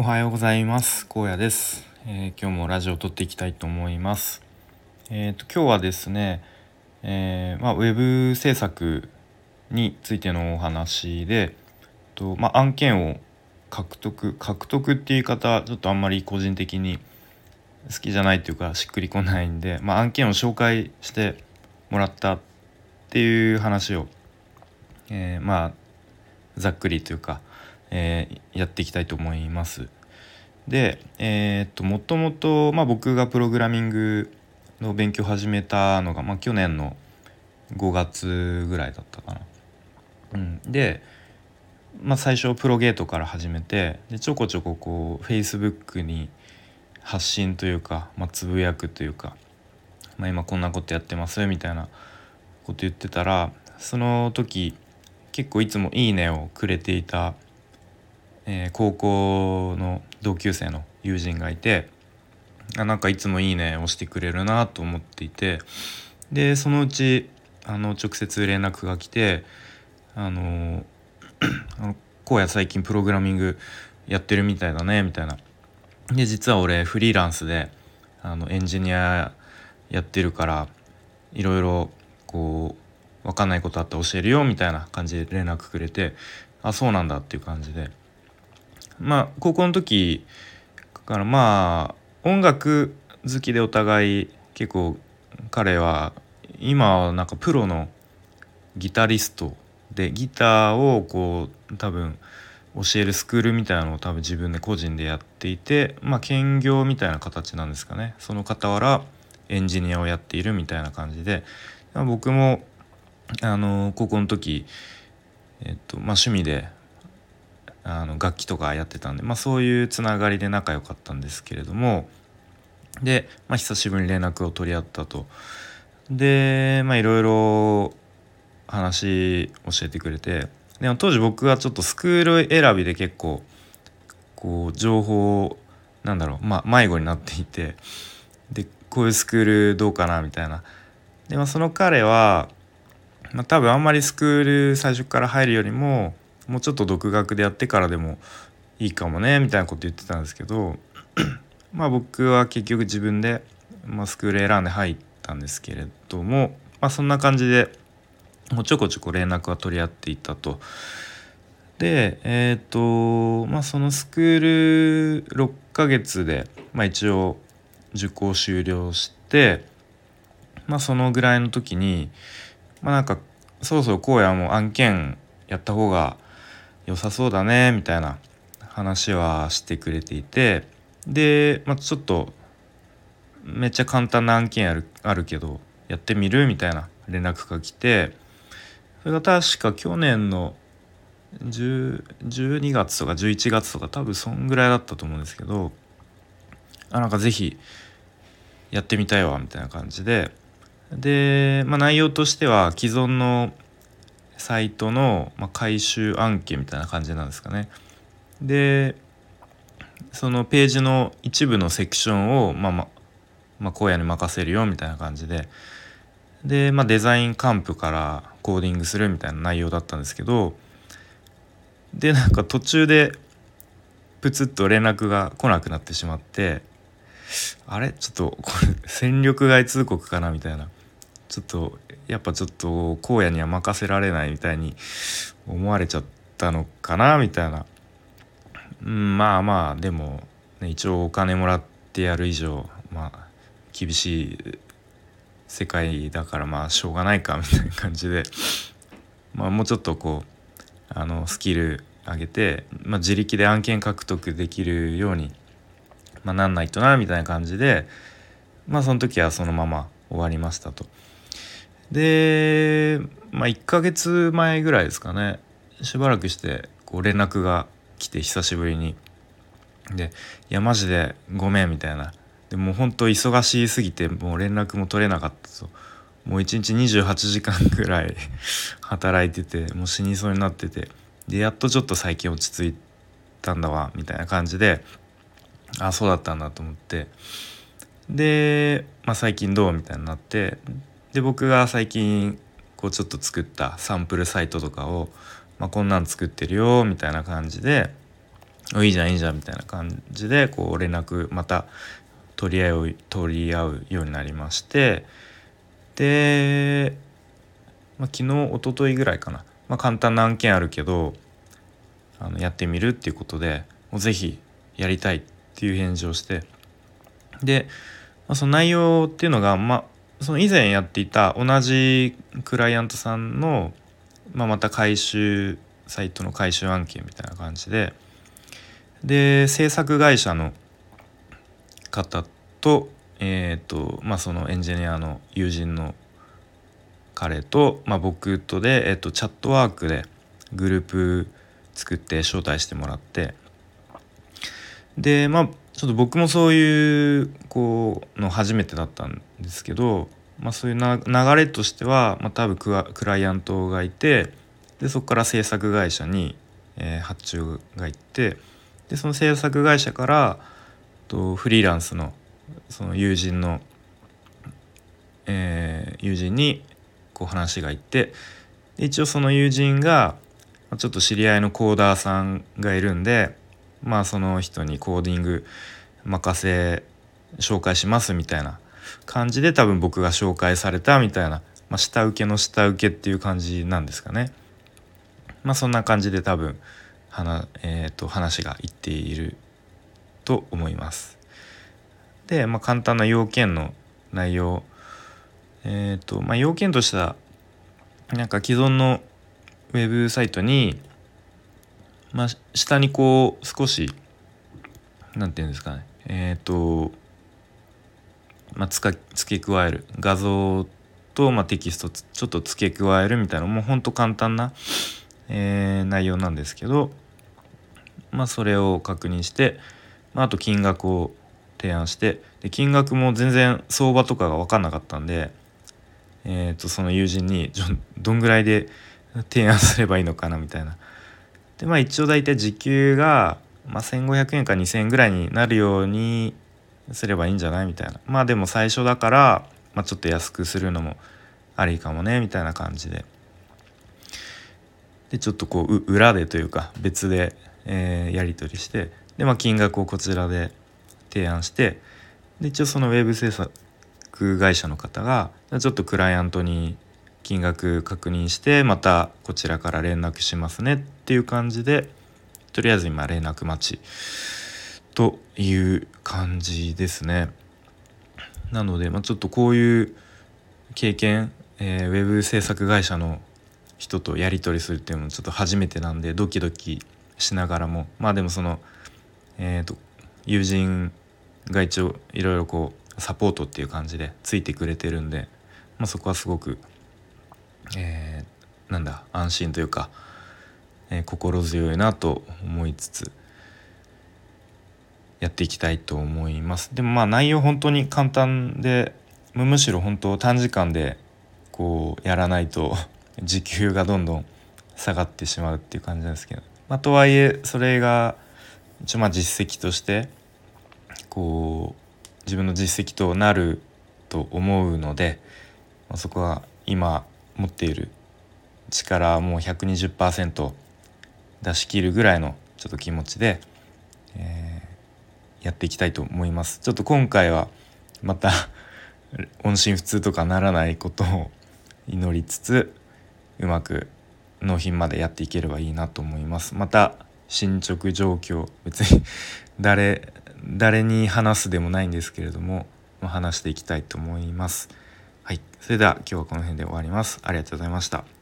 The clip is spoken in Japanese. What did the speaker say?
おはようございます。荒野です、えー、今日もラジオを撮っていきたいと思います。えっ、ー、と今日はですね、えー、まあ、ウェブ制作についてのお話でとまあ、案件を獲得獲得っていう言い方ちょっとあんまり個人的に好きじゃないっていうかしっくりこないんで、まあ、案件を紹介してもらったっていう話を、えー、まあざっくりというかえー、やっていきたいと思います。で、えー、っともともと、まあ、僕がプログラミングの勉強を始めたのが、まあ、去年の5月ぐらいだったかな。うん、で、まあ、最初プロゲートから始めてでちょこちょここう Facebook に発信というか、まあ、つぶやくというか、まあ、今こんなことやってますみたいなこと言ってたらその時結構いつも「いいね」をくれていたえー、高校の同級生の友人がいてあなんかいつも「いいね」押してくれるなと思っていてでそのうちあの直接連絡が来て「あの荒野最近プログラミングやってるみたいだね」みたいな。で実は俺フリーランスであのエンジニアやってるからいろいろこう分かんないことあったら教えるよみたいな感じで連絡くれてあそうなんだっていう感じでまあ高校の時からまあ音楽好きでお互い結構彼は今はなんかプロのギタリストでギターをこう多分教えるスクールみたいなのを多分自分で個人でやっていてまあ兼業みたいな形なんですかねその傍らエンジニアをやっているみたいな感じでま僕もあの高校の時えっとまあ趣味であの楽器とかやってたんで、まあ、そういうつながりで仲良かったんですけれどもで、まあ、久しぶりに連絡を取り合ったと。でまあいろいろ話教えてくれてでも当時僕はちょっとスクール選びで結構こう情報なんだろう、まあ、迷子になっていてでこういうスクールどうかなみたいな。でまあ、その彼は、まあ、多分あんまりスクール最初から入るよりももうちょっと独学でやってからでもいいかもねみたいなこと言ってたんですけど まあ僕は結局自分で、まあ、スクール選んで入ったんですけれども、まあ、そんな感じでもうちょこちょこ連絡は取り合っていたと。でえっ、ー、とまあそのスクール6ヶ月で、まあ、一応受講終了してまあそのぐらいの時にまあなんかそろそろ荒野も案件やった方が良さそうだねみたいな話はしてくれていて。で、まあ、ちょっとめっちゃ簡単な案件あるあるけどやってみる？みたいな連絡が来て。それが確か去年の12月とか11月とか多分そんぐらいだったと思うんですけどあなんか是非やってみたいわみたいな感じで。で、まあ、内容としては既存のサイトの、まあ、回収案件みたいな感じなんですかね。でそのページの一部のセクションを、まあままあ、荒野に任せるよみたいな感じで。で、まあ、デザインカンプからコーディングするみたいな内容だったんですけど。でなんか途中でプツッと連絡が来なくなってしまって。あれ？ちょっとこれ戦力外通告かな？みたいな。ちょっとやっぱちょっと荒野には任せられないみたいに思われちゃったのかなみたいな、うん、まあまあでも、ね、一応お金もらってやる以上まあ厳しい世界だからまあしょうがないかみたいな感じで、まあ、もうちょっとこうあのスキル上げて、まあ、自力で案件獲得できるように、まあ、なんないとなみたいな感じでまあその時はそのまま終わりましたと。で、まあ、1ヶ月前ぐらいですかね。しばらくしてこう連絡が来て久しぶりに。で「いやマジでごめん」みたいな。でもうほんと忙しすぎてもう連絡も取れなかったと。もう1日28時間ぐらい 働いててもう死にそうになってて。でやっとちょっと最近落ち着いたんだわみたいな感じであそうだったんだと思って。で、まあ、最近どうみたいになって。で僕が最近こうちょっと作ったサンプルサイトとかを、まあ、こんなん作ってるよみたいな感じでいいじゃんいいじゃんみたいな感じでこう連絡また取り合う取り合うようになりましてで、まあ、昨日一昨日ぐらいかな、まあ、簡単な案件あるけどあのやってみるっていうことでもうぜひやりたいっていう返事をしてで、まあ、その内容っていうのが、まあ、その以前やっていた同じクライアントさんの、まあ、また回収サイトの回収案件みたいな感じでで制作会社の方と,、えーとまあ、そのエンジニアの友人の彼と、まあ、僕とで、えーとチャットワークでグループ作って招待してもらってでまあちょっと僕もそういうこうの初めてだったんですけど、まあ、そういう流れとしては、まあ、多分クライアントがいてでそこから制作会社に、えー、発注が行ってでその制作会社からとフリーランスのその友人の、えー、友人にこう話がいって一応その友人がちょっと知り合いのコーダーさんがいるんでまあその人にコーディング任せ紹介しますみたいな感じで多分僕が紹介されたみたいな、まあ、下請けの下請けっていう感じなんですかね。まあそんな感じで多分話,、えー、と話がいっていると思います。で、まあ、簡単な要件の内容えっ、ー、とまあ要件としてはなんか既存のウェブサイトに、まあ、下にこう少し何て言うんですかね。えっ、ー、と、まあ、付け加える。画像と、まあ、テキストちょっと付け加えるみたいな。もうほんと簡単な、えー、内容なんですけど、まあ、それを確認して、まあ、あと金額を提案してで金額も全然相場とかが分かんなかったんで、えー、とその友人にどんぐらいで提案すればいいのかなみたいな。でまあ一応大体時給が、まあ、1,500円か2,000円ぐらいになるようにすればいいんじゃないみたいな。まあでも最初だから、まあ、ちょっと安くするのもありかもねみたいな感じで。でちょっとこう裏でというか別で、えー、やり取りしてで、まあ、金額をこちらで提案してで一応そのウェブ制作会社の方がちょっとクライアントに金額確認してまたこちらから連絡しますねっていう感じでとりあえず今連絡待ちという感じですね。なので、まあ、ちょっとこういう経験、えー、ウェブ制作会社の人とやり取りするっていうのもちょっと初めてなんでドキドキしながらもまあでもその、えーと、友人が一応いろいろこうサポートっていう感じでついてくれてるんで、まあ、そこはすごくえー、なんだ安心というか、えー、心強いなと思いつつやっていきたいと思います。でもまあ内容本当に簡単でむしろ本当短時間でこうやらないと 時給がどんどん下がってしまうっていう感じなんですけど、まあ、とはいえそれが一応まあ実績としてこう自分の実績となると思うので、まあ、そこは今持っている力もう120%出し切るぐらいのちょっと気持ちで、えー、やっていきたいと思います。ちょっと今回はまた音信不通とかならないことを祈りつつうまく納品までやっていければいいなと思います。また進捗状況別に 誰誰に話すでもないんですけれども話していきたいと思います。それでは今日はこの辺で終わります。ありがとうございました。